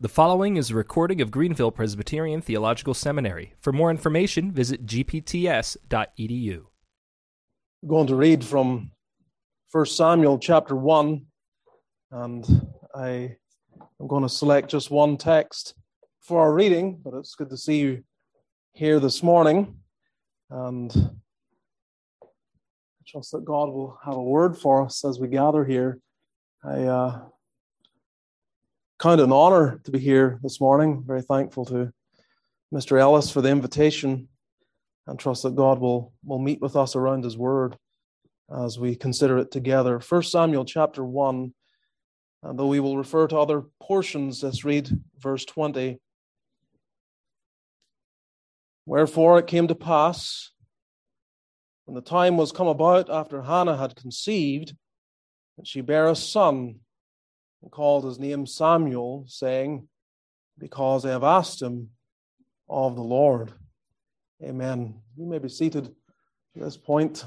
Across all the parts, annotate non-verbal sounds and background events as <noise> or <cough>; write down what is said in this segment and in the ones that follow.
The following is a recording of Greenville Presbyterian Theological Seminary. For more information, visit gpts.edu. I'm going to read from 1 Samuel chapter 1, and I am going to select just one text for our reading, but it's good to see you here this morning. And I trust that God will have a word for us as we gather here. I uh, kind of an honor to be here this morning. Very thankful to Mr. Ellis for the invitation and trust that God will, will meet with us around his word as we consider it together. First Samuel chapter 1, and though we will refer to other portions, let's read verse 20. Wherefore it came to pass, when the time was come about after Hannah had conceived, that she bare a son and called his name Samuel, saying, Because I have asked him of the Lord. Amen. You may be seated at this point.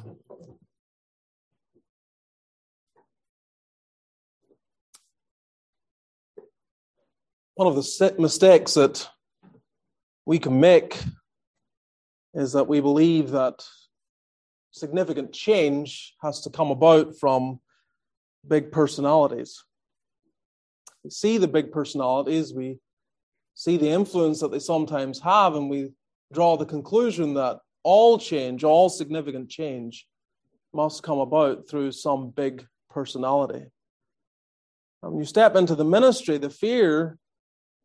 One of the mistakes that we can make is that we believe that significant change has to come about from big personalities we see the big personalities, we see the influence that they sometimes have, and we draw the conclusion that all change, all significant change, must come about through some big personality. When you step into the ministry, the fear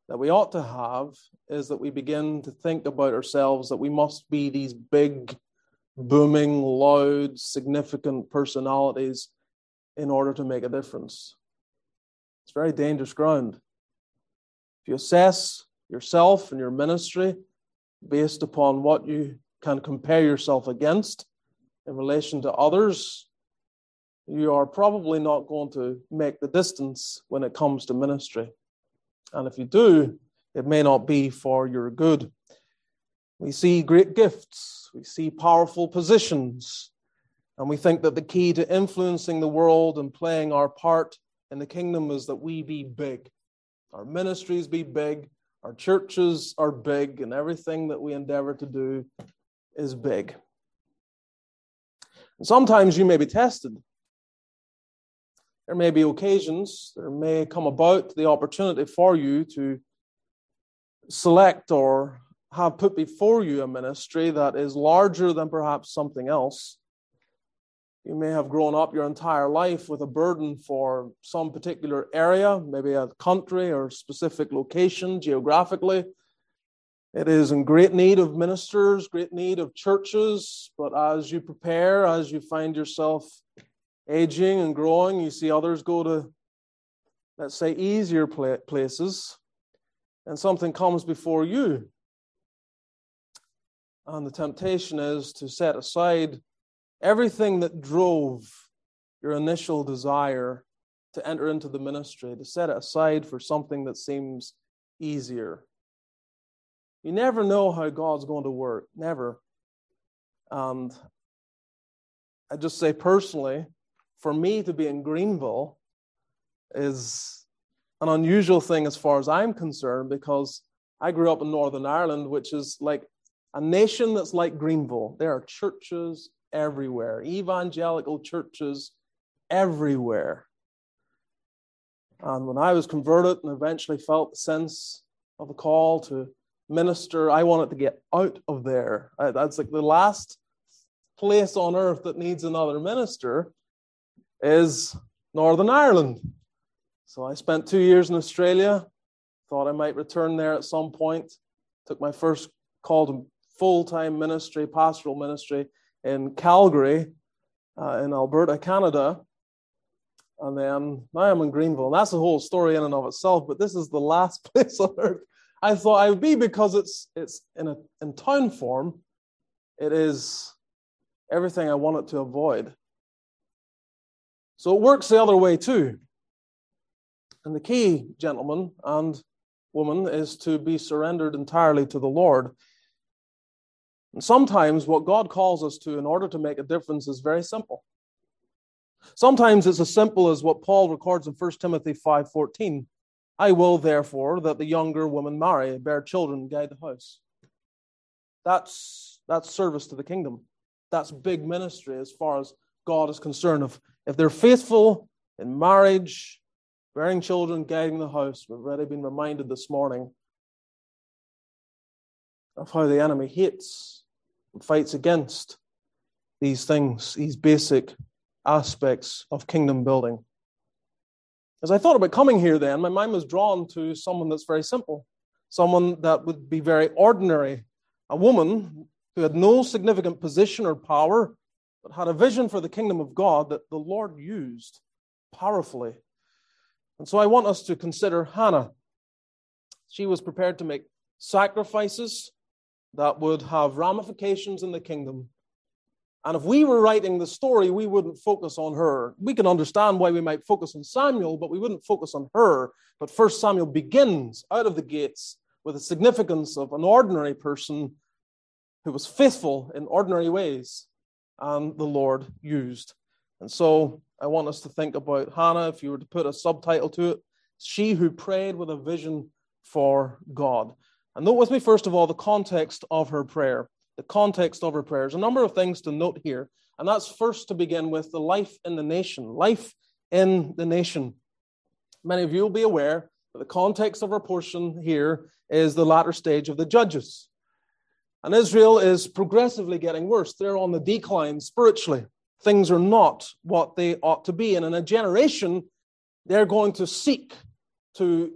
that we ought to have is that we begin to think about ourselves that we must be these big, booming, loud, significant personalities in order to make a difference. It's very dangerous ground. If you assess yourself and your ministry based upon what you can compare yourself against in relation to others, you are probably not going to make the distance when it comes to ministry. And if you do, it may not be for your good. We see great gifts, we see powerful positions, and we think that the key to influencing the world and playing our part in the kingdom is that we be big. Our ministries be big, our churches are big, and everything that we endeavor to do is big. And sometimes you may be tested. There may be occasions, there may come about the opportunity for you to select or have put before you a ministry that is larger than perhaps something else. You may have grown up your entire life with a burden for some particular area, maybe a country or specific location geographically. It is in great need of ministers, great need of churches, but as you prepare, as you find yourself aging and growing, you see others go to, let's say, easier places, and something comes before you. And the temptation is to set aside everything that drove your initial desire to enter into the ministry, to set it aside for something that seems easier. You never know how God's going to work, never. And I just say personally, for me to be in Greenville is an unusual thing as far as I'm concerned because I grew up in Northern Ireland, which is like a nation that's like Greenville. There are churches everywhere, evangelical churches everywhere. And when I was converted and eventually felt the sense of a call to minister, I wanted to get out of there. That's like the last place on earth that needs another minister is Northern Ireland. So I spent two years in Australia, thought I might return there at some point, took my first call to full time ministry, pastoral ministry in Calgary, uh, in Alberta, Canada. And then now I'm in Greenville. And that's a whole story in and of itself, but this is the last <laughs> place on earth I thought I would be because it's it's in a in town form. It is everything I wanted to avoid. So it works the other way too. And the key, gentlemen and woman, is to be surrendered entirely to the Lord. And sometimes what God calls us to in order to make a difference is very simple. Sometimes it's as simple as what Paul records in 1 Timothy 5:14. I will, therefore, that the younger woman marry, bear children, guide the house. That's, that's service to the kingdom. That's big ministry as far as God is concerned. If, if they're faithful in marriage, bearing children, guiding the house, we've already been reminded this morning of how the enemy hates fights against these things, these basic aspects of kingdom building. As I thought about coming here, then, my mind was drawn to someone that's very simple, someone that would be very ordinary, a woman who had no significant position or power, but had a vision for the kingdom of God that the Lord used powerfully. And so I want us to consider Hannah. She was prepared to make sacrifices that would have ramifications in the kingdom and if we were writing the story, we wouldn't focus on her. We can understand why we might focus on Samuel, but we wouldn't focus on her. But first Samuel begins out of the gates with the significance of an ordinary person who was faithful in ordinary ways, and the Lord used. And so I want us to think about Hannah, if you were to put a subtitle to it, she who prayed with a vision for God. And note with me, first of all, the context of her prayer the context of her prayers. A number of things to note here, and that's first to begin with the life in the nation. Life in the nation. Many of you will be aware that the context of our portion here is the latter stage of the judges. And Israel is progressively getting worse. They're on the decline spiritually. Things are not what they ought to be. And in a generation, they're going to seek to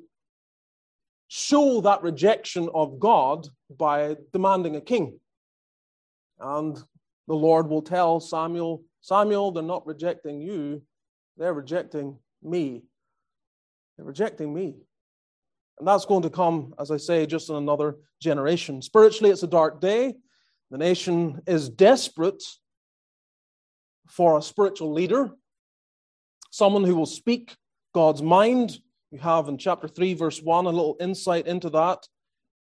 show that rejection of God by demanding a king. And the Lord will tell Samuel, Samuel, they're not rejecting you, they're rejecting me. They're rejecting me. And that's going to come, as I say, just in another generation. Spiritually, it's a dark day. The nation is desperate for a spiritual leader, someone who will speak God's mind. You have in chapter 3, verse 1, a little insight into that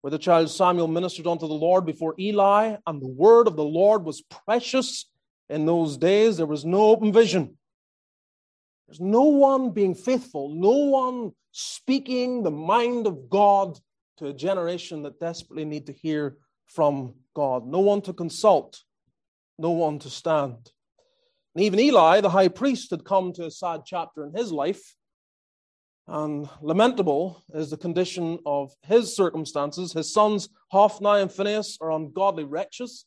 where the child Samuel ministered unto the Lord before Eli, and the word of the Lord was precious in those days. There was no open vision. There's no one being faithful, no one speaking the mind of God to a generation that desperately need to hear from God. No one to consult, no one to stand. And even Eli, the high priest, had come to a sad chapter in his life and lamentable is the condition of his circumstances. His sons, Hophni and Phinehas, are ungodly wretches.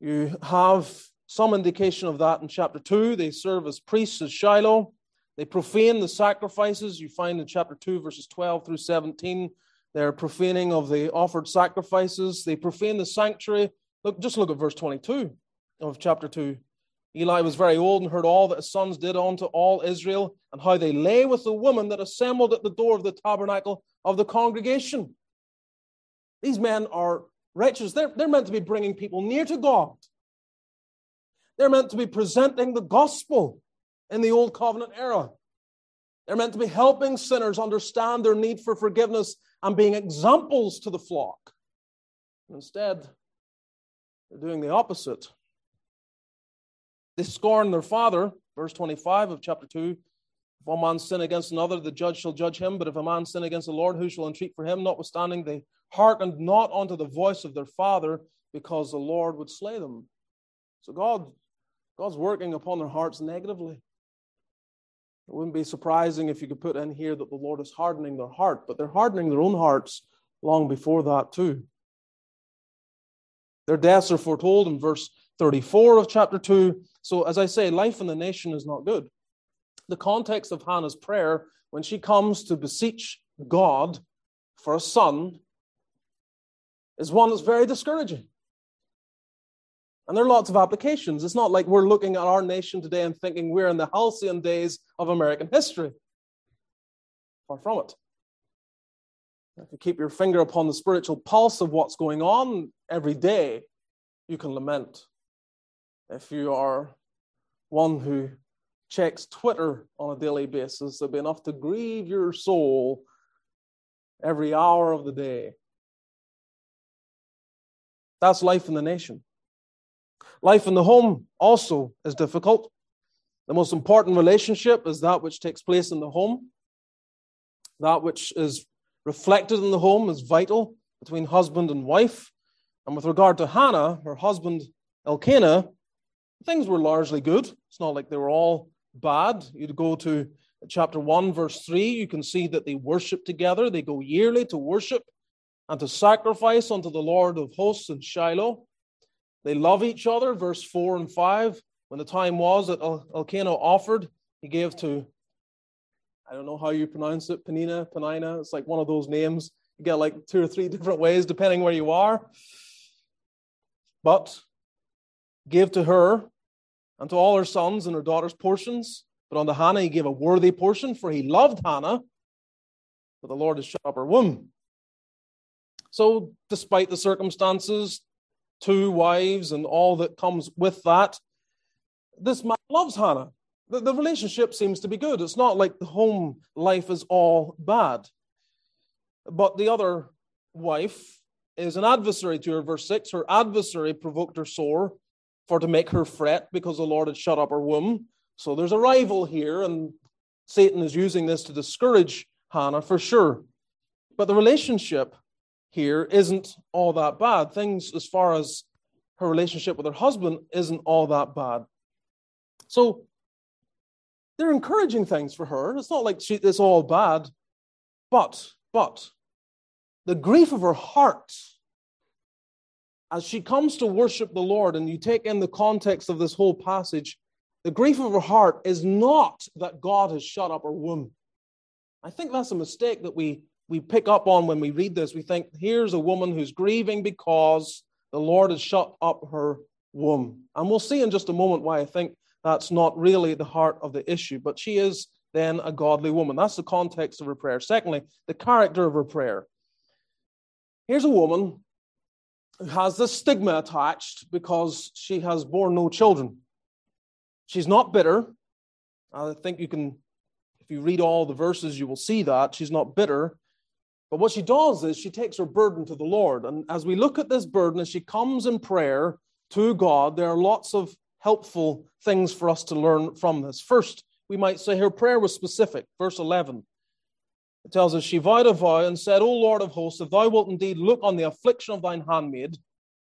You have some indication of that in chapter 2. They serve as priests at Shiloh. They profane the sacrifices you find in chapter 2, verses 12 through 17. They're profaning of the offered sacrifices. They profane the sanctuary. Look, just look at verse 22 of chapter 2. Eli was very old and heard all that his sons did unto all Israel, and how they lay with the woman that assembled at the door of the tabernacle of the congregation. These men are wretches. They're, they're meant to be bringing people near to God. They're meant to be presenting the gospel in the old covenant era. They're meant to be helping sinners understand their need for forgiveness and being examples to the flock. Instead, they're doing the opposite. They scorn their father, verse 25 of chapter 2. If one man sin against another, the judge shall judge him. But if a man sin against the Lord, who shall entreat for him? Notwithstanding, they hearkened not unto the voice of their father, because the Lord would slay them. So God, God's working upon their hearts negatively. It wouldn't be surprising if you could put in here that the Lord is hardening their heart, but they're hardening their own hearts long before that, too. Their deaths are foretold in verse 34 of chapter 2. So, as I say, life in the nation is not good. The context of Hannah's prayer, when she comes to beseech God for a son, is one that's very discouraging. And there are lots of applications. It's not like we're looking at our nation today and thinking we're in the halcyon days of American history. Far from it. If you keep your finger upon the spiritual pulse of what's going on every day, you can lament if you are one who checks Twitter on a daily basis, it'll be enough to grieve your soul every hour of the day. That's life in the nation. Life in the home also is difficult. The most important relationship is that which takes place in the home. That which is reflected in the home is vital between husband and wife. And with regard to Hannah, her husband Elkanah, things were largely good. It's not like they were all bad. You'd go to chapter 1, verse 3, you can see that they worship together. They go yearly to worship and to sacrifice unto the Lord of hosts in Shiloh. They love each other, verse 4 and 5. When the time was that Elkanah offered, he gave to, I don't know how you pronounce it, Penina, Penina. It's like one of those names. You get like two or three different ways depending where you are. But gave to her and to all her sons and her daughters portions. But unto Hannah he gave a worthy portion, for he loved Hannah, but the Lord has shut up her womb. So, despite the circumstances, two wives and all that comes with that, this man loves Hannah. The, the relationship seems to be good. It's not like the home life is all bad. But the other wife is an adversary to her. Verse 6 Her adversary provoked her sore for to make her fret because the Lord had shut up her womb. So there's a rival here, and Satan is using this to discourage Hannah for sure. But the relationship here isn't all that bad. Things, as far as her relationship with her husband, isn't all that bad. So they're encouraging things for her. It's not like she, it's all bad. But, but, the grief of her heart as she comes to worship the Lord, and you take in the context of this whole passage, the grief of her heart is not that God has shut up her womb. I think that's a mistake that we, we pick up on when we read this. We think, here's a woman who's grieving because the Lord has shut up her womb. And we'll see in just a moment why I think that's not really the heart of the issue, but she is then a godly woman. That's the context of her prayer. Secondly, the character of her prayer. Here's a woman has this stigma attached because she has borne no children. She's not bitter. I think you can, if you read all the verses, you will see that. She's not bitter. But what she does is she takes her burden to the Lord. And as we look at this burden, as she comes in prayer to God, there are lots of helpful things for us to learn from this. First, we might say her prayer was specific. Verse 11. It tells us, She vowed a vow and said, O Lord of hosts, if thou wilt indeed look on the affliction of thine handmaid,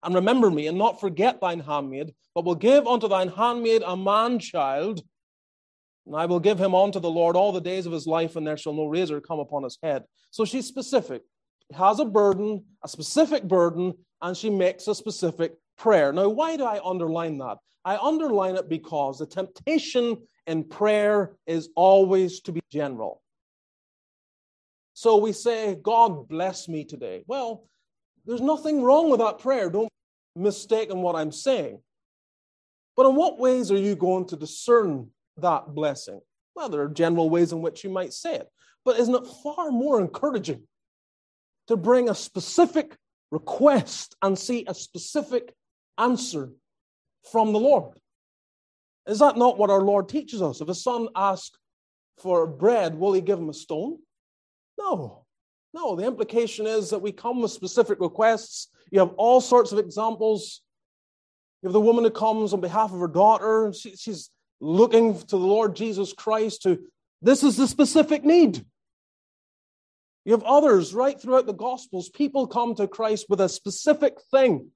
and remember me, and not forget thine handmaid, but will give unto thine handmaid a man child, and I will give him unto the Lord all the days of his life, and there shall no razor come upon his head. So she's specific. She has a burden, a specific burden, and she makes a specific prayer. Now, why do I underline that? I underline it because the temptation in prayer is always to be general. So we say, God bless me today. Well, there's nothing wrong with that prayer. Don't mistake in what I'm saying. But in what ways are you going to discern that blessing? Well, there are general ways in which you might say it. But isn't it far more encouraging to bring a specific request and see a specific answer from the Lord? Is that not what our Lord teaches us? If a son asks for bread, will he give him a stone? No. No, the implication is that we come with specific requests. You have all sorts of examples. You have the woman who comes on behalf of her daughter. She, she's looking to the Lord Jesus Christ to, this is the specific need. You have others right throughout the Gospels. People come to Christ with a specific thing.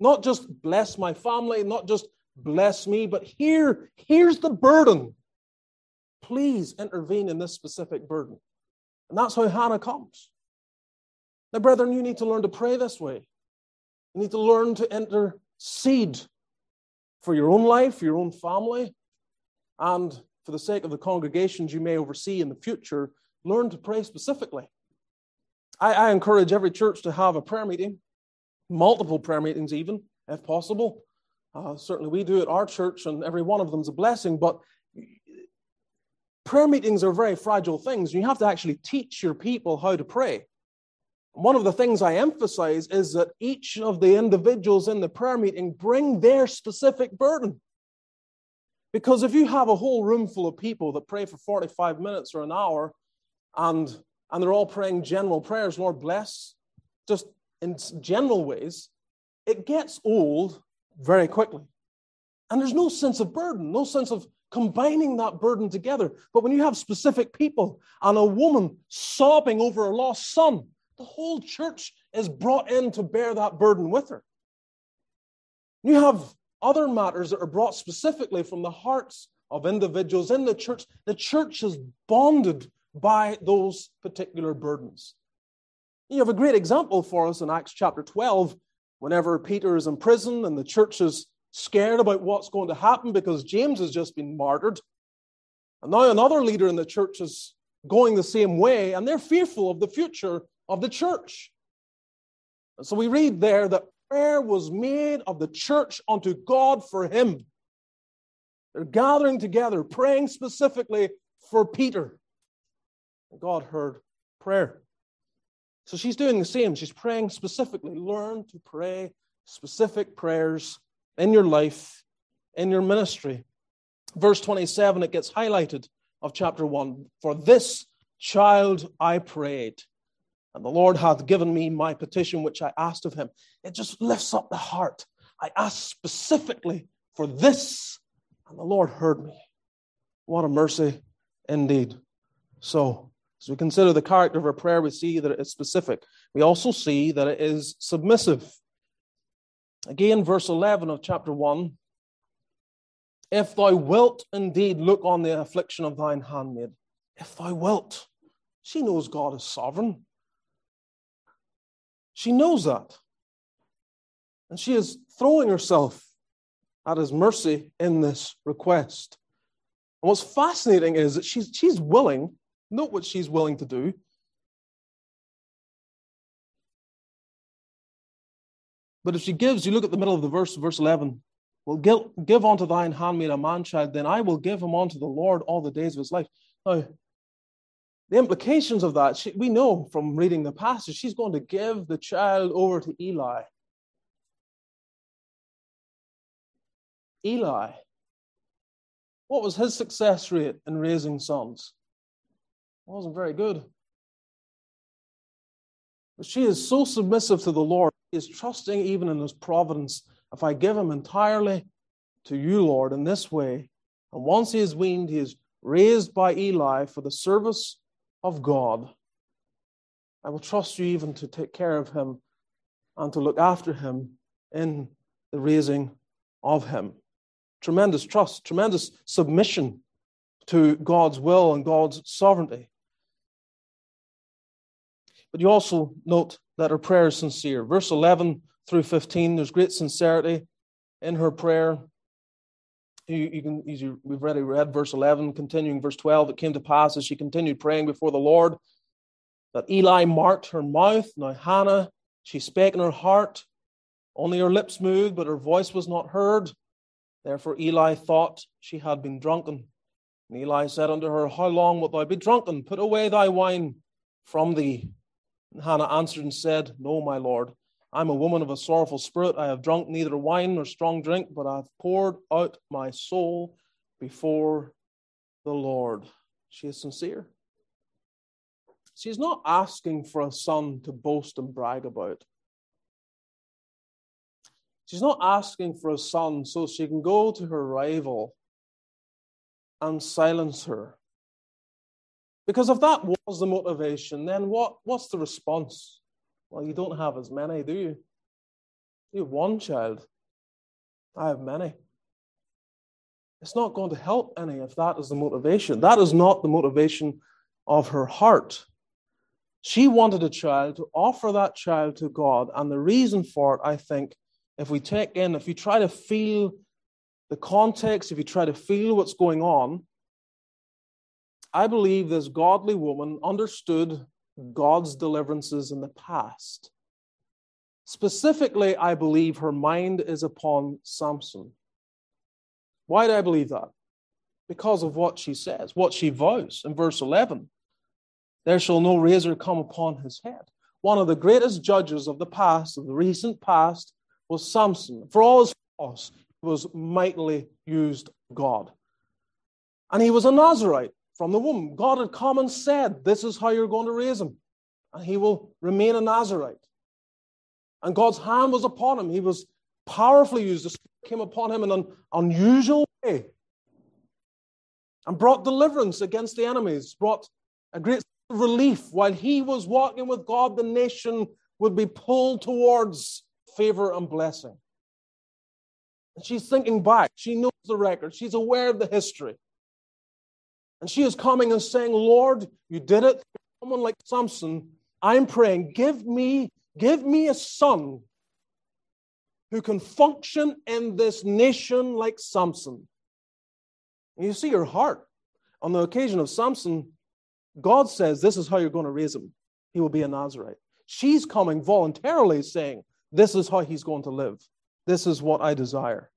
Not just bless my family, not just bless me, but here, here's the burden. Please intervene in this specific burden. And that's how Hannah comes. Now, brethren, you need to learn to pray this way. You need to learn to intercede for your own life, for your own family, and for the sake of the congregations you may oversee in the future, learn to pray specifically. I, I encourage every church to have a prayer meeting, multiple prayer meetings, even, if possible. Uh, certainly, we do at our church, and every one of them is a blessing. But prayer meetings are very fragile things. You have to actually teach your people how to pray. One of the things I emphasize is that each of the individuals in the prayer meeting bring their specific burden. Because if you have a whole room full of people that pray for 45 minutes or an hour and, and they're all praying general prayers, Lord bless, just in general ways, it gets old very quickly. And there's no sense of burden, no sense of combining that burden together. But when you have specific people and a woman sobbing over a lost son, the whole church is brought in to bear that burden with her. You have other matters that are brought specifically from the hearts of individuals in the church. The church is bonded by those particular burdens. You have a great example for us in Acts chapter 12, whenever Peter is in prison and the church is scared about what's going to happen because James has just been martyred. And now another leader in the church is going the same way, and they're fearful of the future of the church. And so we read there that prayer was made of the church unto God for him. They're gathering together, praying specifically for Peter. And God heard prayer. So she's doing the same. She's praying specifically. Learn to pray specific prayers in your life, in your ministry. Verse 27, it gets highlighted of chapter 1 For this child I prayed, and the Lord hath given me my petition which I asked of him. It just lifts up the heart. I asked specifically for this, and the Lord heard me. What a mercy indeed. So, as we consider the character of our prayer, we see that it is specific. We also see that it is submissive. Again, verse 11 of chapter 1 If thou wilt indeed look on the affliction of thine handmaid, if thou wilt, she knows God is sovereign. She knows that. And she is throwing herself at his mercy in this request. And what's fascinating is that she's, she's willing, note what she's willing to do. But if she gives, you look at the middle of the verse, verse 11, well, give, give unto thine handmaid a man child, then I will give him unto the Lord all the days of his life. Now, the implications of that, she, we know from reading the passage, she's going to give the child over to Eli. Eli, what was his success rate in raising sons? It wasn't very good. But she is so submissive to the Lord is trusting even in his providence. If I give him entirely to you, Lord, in this way, and once he is weaned, he is raised by Eli for the service of God. I will trust you even to take care of him and to look after him in the raising of him. Tremendous trust, tremendous submission to God's will and God's sovereignty. But you also note that her prayer is sincere. Verse 11 through 15, there's great sincerity in her prayer. You, you can, you, we've already read verse 11, continuing verse 12. It came to pass as she continued praying before the Lord that Eli marked her mouth. Now, Hannah, she spake in her heart, only her lips moved, but her voice was not heard. Therefore, Eli thought she had been drunken. And Eli said unto her, How long wilt thou be drunken? Put away thy wine from thee. And Hannah answered and said, No, my Lord, I'm a woman of a sorrowful spirit. I have drunk neither wine nor strong drink, but I have poured out my soul before the Lord. She is sincere. She's not asking for a son to boast and brag about. She's not asking for a son so she can go to her rival and silence her. Because if that was the motivation, then what, what's the response? Well, you don't have as many, do you? You have one child. I have many. It's not going to help any if that is the motivation. That is not the motivation of her heart. She wanted a child to offer that child to God. And the reason for it, I think, if we take in, if you try to feel the context, if you try to feel what's going on, I believe this godly woman understood God's deliverances in the past. Specifically, I believe her mind is upon Samson. Why do I believe that? Because of what she says, what she vows in verse 11. There shall no razor come upon his head. One of the greatest judges of the past, of the recent past, was Samson. For all his faults, he was mightily used God. And he was a Nazarite from the womb. God had come and said, This is how you're going to raise him, and he will remain a Nazarite. And God's hand was upon him. He was powerfully used. The Spirit came upon him in an unusual way. and brought deliverance against the enemies, brought a great relief. While he was walking with God, the nation would be pulled towards favor and blessing. And she's thinking back. She knows the record. She's aware of the history. And she is coming and saying, Lord, you did it. Someone like Samson, I'm praying, give me, give me a son who can function in this nation like Samson. And you see her heart. On the occasion of Samson, God says, This is how you're going to raise him. He will be a Nazarite. She's coming voluntarily saying, This is how he's going to live. This is what I desire.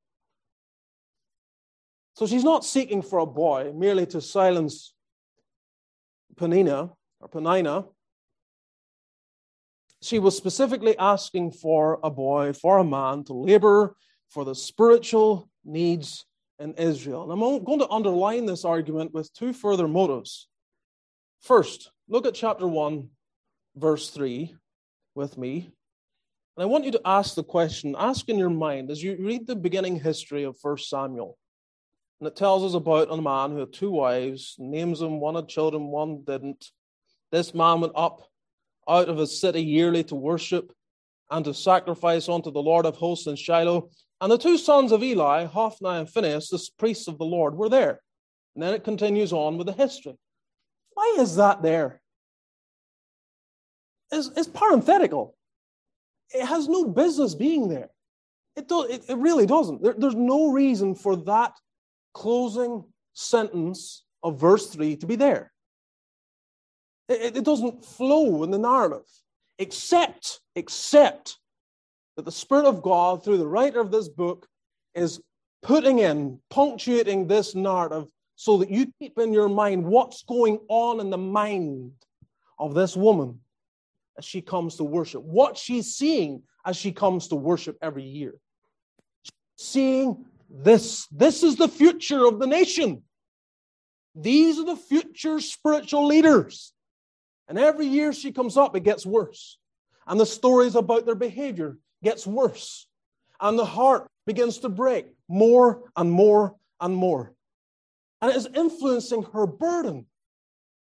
So she's not seeking for a boy merely to silence Penina or Penina. She was specifically asking for a boy, for a man to labor for the spiritual needs in Israel. And I'm going to underline this argument with two further motives. First, look at chapter 1, verse 3 with me. And I want you to ask the question, ask in your mind as you read the beginning history of 1 Samuel. And it tells us about a man who had two wives, names them, one had children, one didn't. This man went up out of his city yearly to worship and to sacrifice unto the Lord of hosts in Shiloh. And the two sons of Eli, Hophni and Phinehas, the priests of the Lord, were there. And then it continues on with the history. Why is that there? It's, it's parenthetical. It has no business being there. It, do, it, it really doesn't. There, there's no reason for that closing sentence of verse 3 to be there. It, it doesn't flow in the narrative, except, except that the Spirit of God, through the writer of this book, is putting in, punctuating this narrative so that you keep in your mind what's going on in the mind of this woman as she comes to worship, what she's seeing as she comes to worship every year. Seeing this, this is the future of the nation. These are the future spiritual leaders. And every year she comes up, it gets worse. And the stories about their behavior gets worse. And the heart begins to break more and more and more. And it is influencing her burden.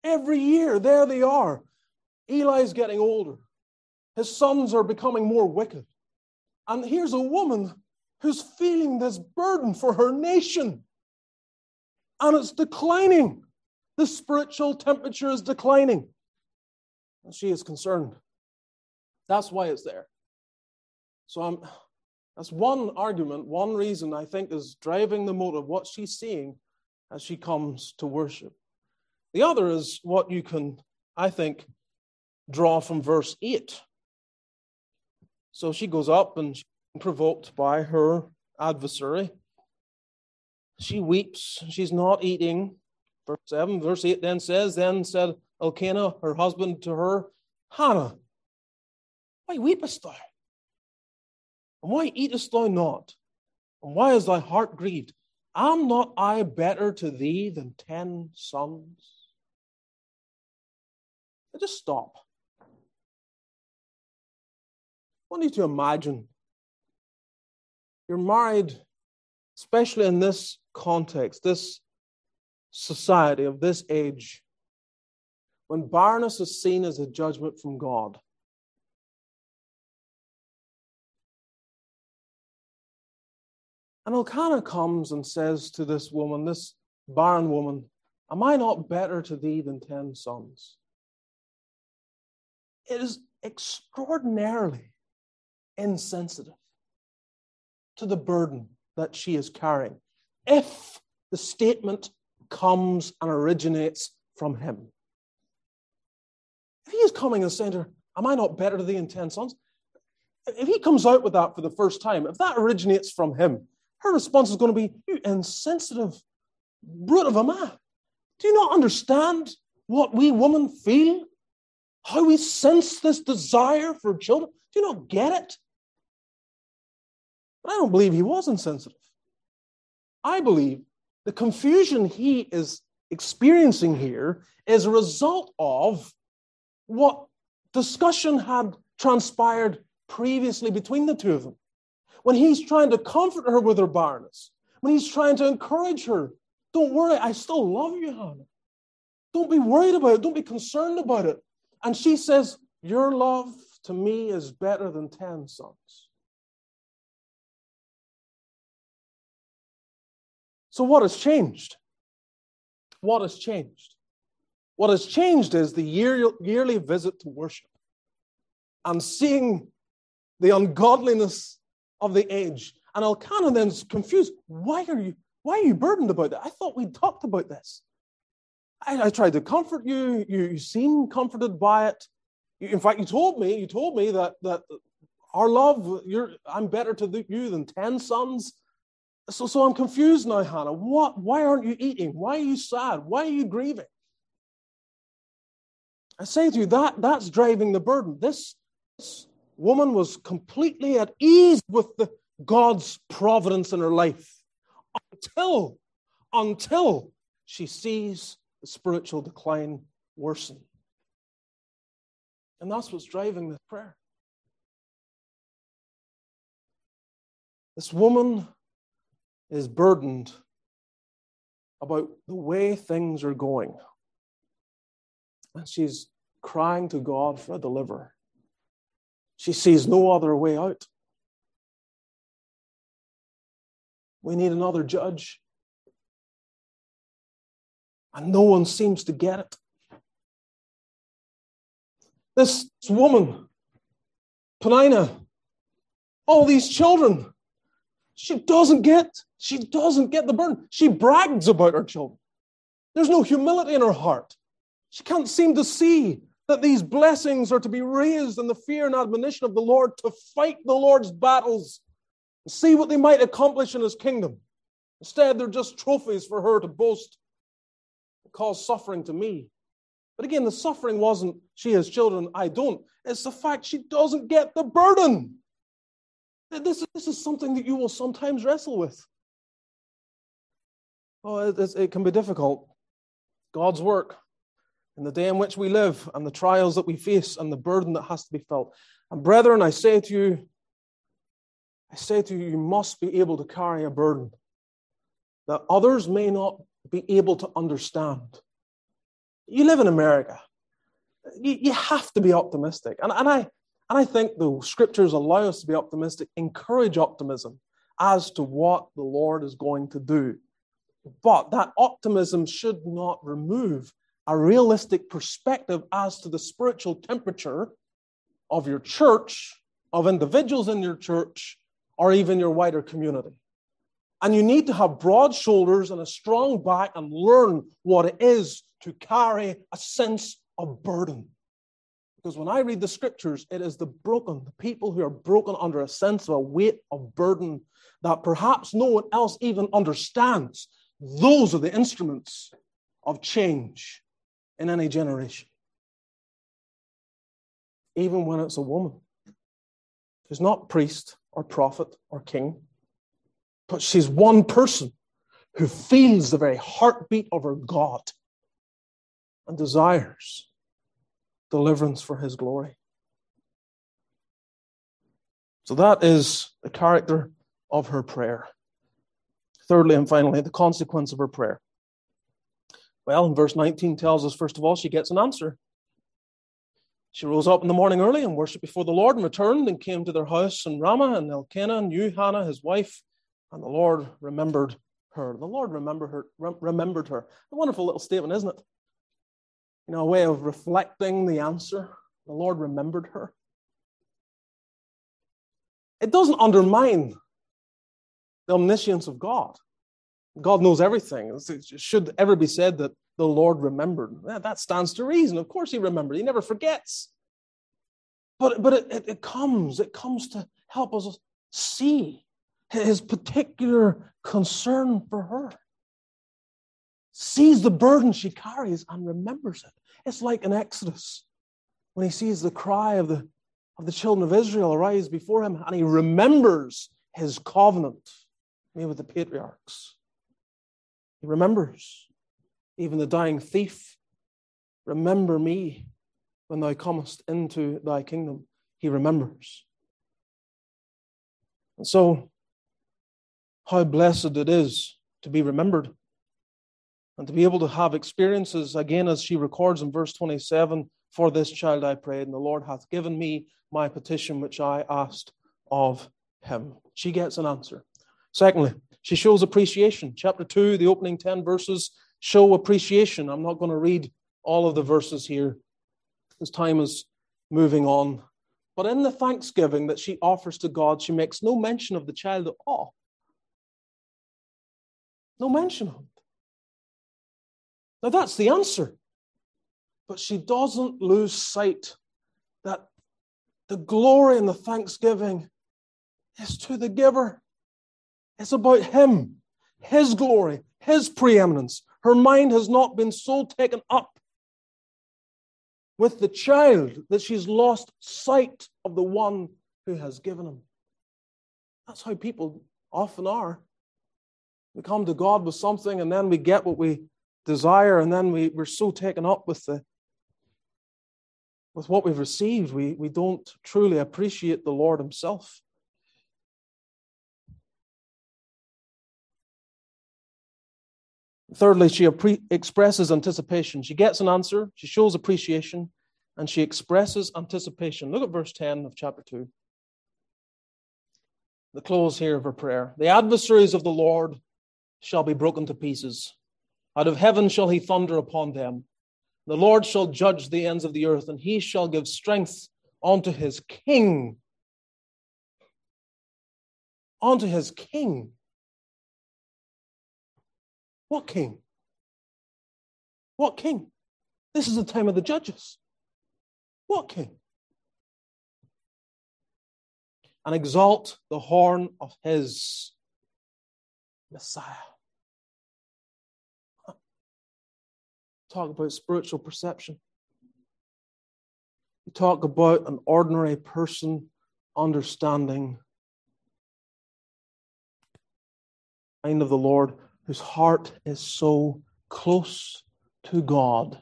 Every year, there they are. Eli's getting older. His sons are becoming more wicked. And here's a woman who's feeling this burden for her nation. And it's declining. The spiritual temperature is declining. And she is concerned. That's why it's there. So I'm, that's one argument, one reason I think is driving the motive, what she's seeing as she comes to worship. The other is what you can, I think, draw from verse 8. So she goes up and she's provoked by her adversary. She weeps. She's not eating. Verse 7, verse 8 then says, Then said Elkanah, her husband, to her, Hannah, why weepest thou? And why eatest thou not? And why is thy heart grieved? Am not I better to thee than ten sons? just stop. I want you to imagine you're married, especially in this context, this society of this age, when barrenness is seen as a judgment from God. And Elkanah comes and says to this woman, this barren woman, Am I not better to thee than ten sons? It is extraordinarily insensitive to the burden that she is carrying if the statement comes and originates from him. If he is coming and saying to her, Am I not better than ten sons? If he comes out with that for the first time, if that originates from him, her response is going to be, You insensitive brute of a man. Do you not understand what we women feel? How we sense this desire for children? Do you not get it? But I don't believe he was insensitive. I believe the confusion he is experiencing here is a result of what discussion had transpired previously between the two of them when he's trying to comfort her with her barrenness, when he's trying to encourage her Don't worry, I still love you, Hannah. Don't be worried about it. Don't be concerned about it. And she says, Your love to me is better than 10 sons. So, what has changed? What has changed? What has changed is the year, yearly visit to worship and seeing the ungodliness of the age. And Elkanah then's confused. Why are you why are you burdened about that? I thought we'd talked about this. I, I tried to comfort you. you. You seem comforted by it. You, in fact, you told me, you told me that that our love, you're, I'm better to you than ten sons. So, so I'm confused now, Hannah. What? Why aren't you eating? Why are you sad? Why are you grieving? I say to you that that's driving the burden. This, this woman was completely at ease with the, God's providence in her life until, until she sees the spiritual decline worsen. And that's what's driving this prayer. This woman is burdened about the way things are going. And she's crying to God for a deliverer. She sees no other way out. We need another judge. And no one seems to get it. This woman, Penina, all these children, she doesn't get, she doesn't get the burden. She brags about her children. There's no humility in her heart. She can't seem to see that these blessings are to be raised in the fear and admonition of the Lord to fight the Lord's battles and see what they might accomplish in his kingdom. Instead, they're just trophies for her to boast and cause suffering to me. But again, the suffering wasn't she has children, I don't. It's the fact she doesn't get the burden. This, this is something that you will sometimes wrestle with. Oh, it, it can be difficult. God's work in the day in which we live and the trials that we face and the burden that has to be felt. And brethren, I say to you, I say to you, you must be able to carry a burden that others may not be able to understand. You live in America. You, you have to be optimistic. And, and, I, and I think the scriptures allow us to be optimistic, encourage optimism as to what the Lord is going to do. But that optimism should not remove a realistic perspective as to the spiritual temperature of your church, of individuals in your church, or even your wider community. And you need to have broad shoulders and a strong back and learn what it is to carry a sense of burden. Because when I read the scriptures, it is the broken, the people who are broken under a sense of a weight of burden that perhaps no one else even understands. Those are the instruments of change in any generation. Even when it's a woman who's not priest or prophet or king, but she's one person who feels the very heartbeat of her God and desires deliverance for his glory. So that is the character of her prayer. Thirdly and finally, the consequence of her prayer. Well, in verse 19 tells us, first of all, she gets an answer. She rose up in the morning early and worshipped before the Lord and returned and came to their house in Ramah. And Elkanah knew Hannah, his wife, and the Lord remembered her. The Lord remembered her. remembered her. A wonderful little statement, isn't it? A way of reflecting the answer. The Lord remembered her. It doesn't undermine the omniscience of God. God knows everything. It should ever be said that the Lord remembered. That stands to reason. Of course, He remembered. He never forgets. But, but it, it comes, it comes to help us see His particular concern for her. Sees the burden she carries and remembers it. It's like an Exodus when he sees the cry of the, of the children of Israel arise before him and he remembers his covenant made with the patriarchs. He remembers. Even the dying thief, remember me when thou comest into thy kingdom. He remembers. And so, how blessed it is to be remembered. And to be able to have experiences again, as she records in verse 27 For this child I prayed, and the Lord hath given me my petition which I asked of him. She gets an answer. Secondly, she shows appreciation. Chapter 2, the opening 10 verses show appreciation. I'm not going to read all of the verses here as time is moving on. But in the thanksgiving that she offers to God, she makes no mention of the child at all. No mention of it. Now that's the answer. But she doesn't lose sight that the glory and the thanksgiving is to the giver. It's about Him, His glory, His preeminence. Her mind has not been so taken up with the child that she's lost sight of the one who has given him. That's how people often are. We come to God with something and then we get what we desire, and then we, we're so taken up with the with what we've received, we, we don't truly appreciate the Lord Himself. Thirdly, she expresses anticipation. She gets an answer, she shows appreciation, and she expresses anticipation. Look at verse 10 of chapter 2. The close here of her prayer. The adversaries of the Lord shall be broken to pieces. Out of heaven shall he thunder upon them. The Lord shall judge the ends of the earth, and he shall give strength unto his king. Unto his king. What king? What king? This is the time of the judges. What king? And exalt the horn of his Messiah. Talk about spiritual perception. You talk about an ordinary person understanding mind of the Lord whose heart is so close to God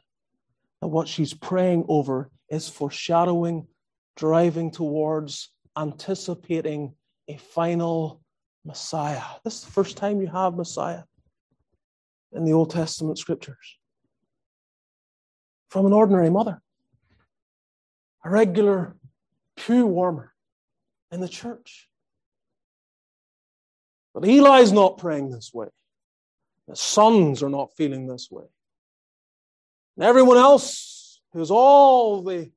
that what she's praying over is foreshadowing, driving towards, anticipating a final Messiah. This is the first time you have Messiah in the Old Testament scriptures. From an ordinary mother, a regular pew warmer in the church. But Eli's not praying this way. The sons are not feeling this way. And everyone else who's all the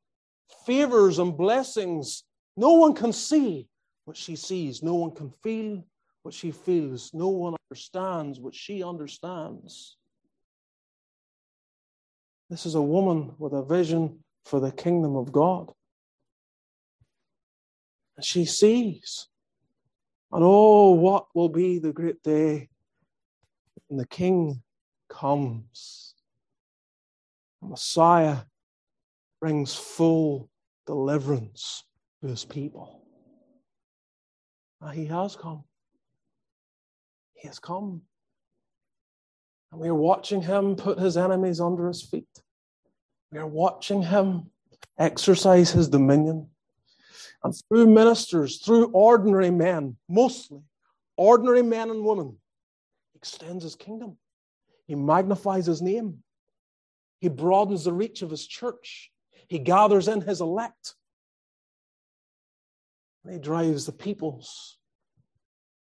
favors and blessings, no one can see what she sees. No one can feel what she feels. No one understands what she understands. This is a woman with a vision for the kingdom of God. And she sees. And oh, what will be the great day when the King comes? The Messiah brings full deliverance to his people. And he has come. He has come. And we are watching him put his enemies under his feet. We are watching him exercise his dominion. And through ministers, through ordinary men, mostly ordinary men and women, extends his kingdom. He magnifies his name. He broadens the reach of his church. He gathers in his elect. And he drives the peoples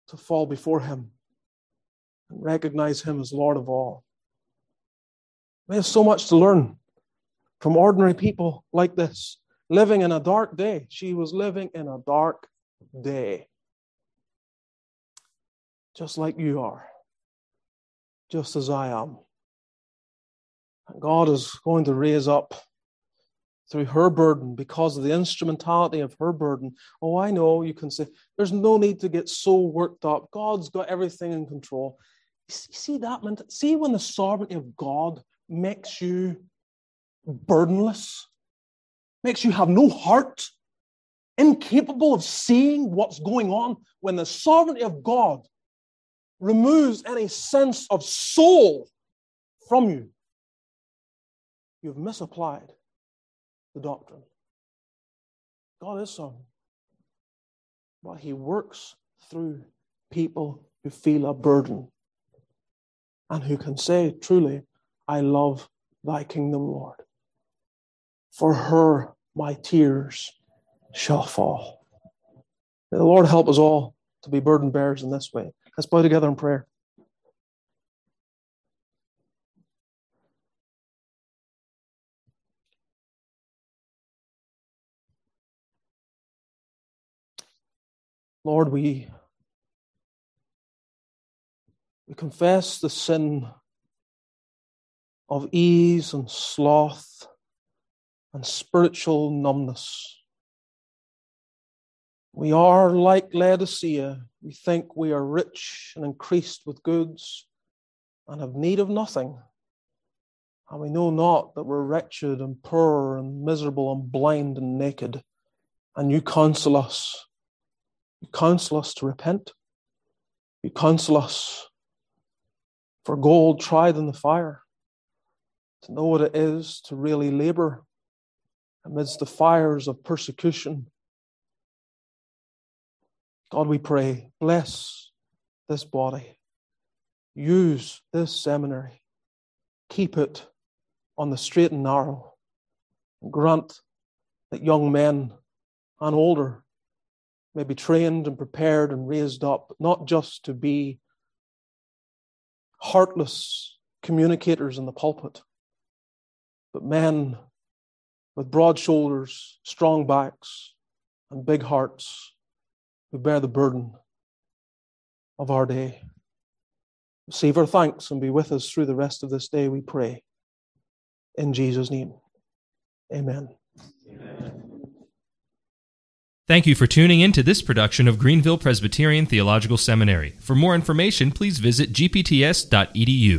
to fall before him and recognize him as Lord of all. We have so much to learn from ordinary people like this, living in a dark day. She was living in a dark day, just like you are, just as I am. And God is going to raise up through her burden because of the instrumentality of her burden. Oh, I know you can say, there's no need to get so worked up. God's got everything in control. See that? man See when the sovereignty of God makes you burdenless, makes you have no heart, incapable of seeing what's going on, when the sovereignty of God removes any sense of soul from you, you've misapplied the doctrine. God is sovereign, but He works through people who feel a burden and who can say, Truly, I love thy kingdom, Lord. For her my tears shall fall. May the Lord help us all to be burden bearers in this way. Let's bow together in prayer. Lord, we, we confess the sin of ease and sloth and spiritual numbness. We are like Laodicea. We think we are rich and increased with goods and have need of nothing. And we know not that we're wretched and poor and miserable and blind and naked. And you counsel us you counsel us to repent. You counsel us for gold tried in the fire, to know what it is to really labor amidst the fires of persecution. God, we pray, bless this body. Use this seminary. Keep it on the straight and narrow. Grant that young men and older may be trained and prepared and raised up, not just to be heartless communicators in the pulpit, but men with broad shoulders, strong backs, and big hearts who bear the burden of our day. Receive our thanks and be with us through the rest of this day, we pray. In Jesus' name, amen. amen. Thank you for tuning in to this production of Greenville Presbyterian Theological Seminary. For more information, please visit gpts.edu.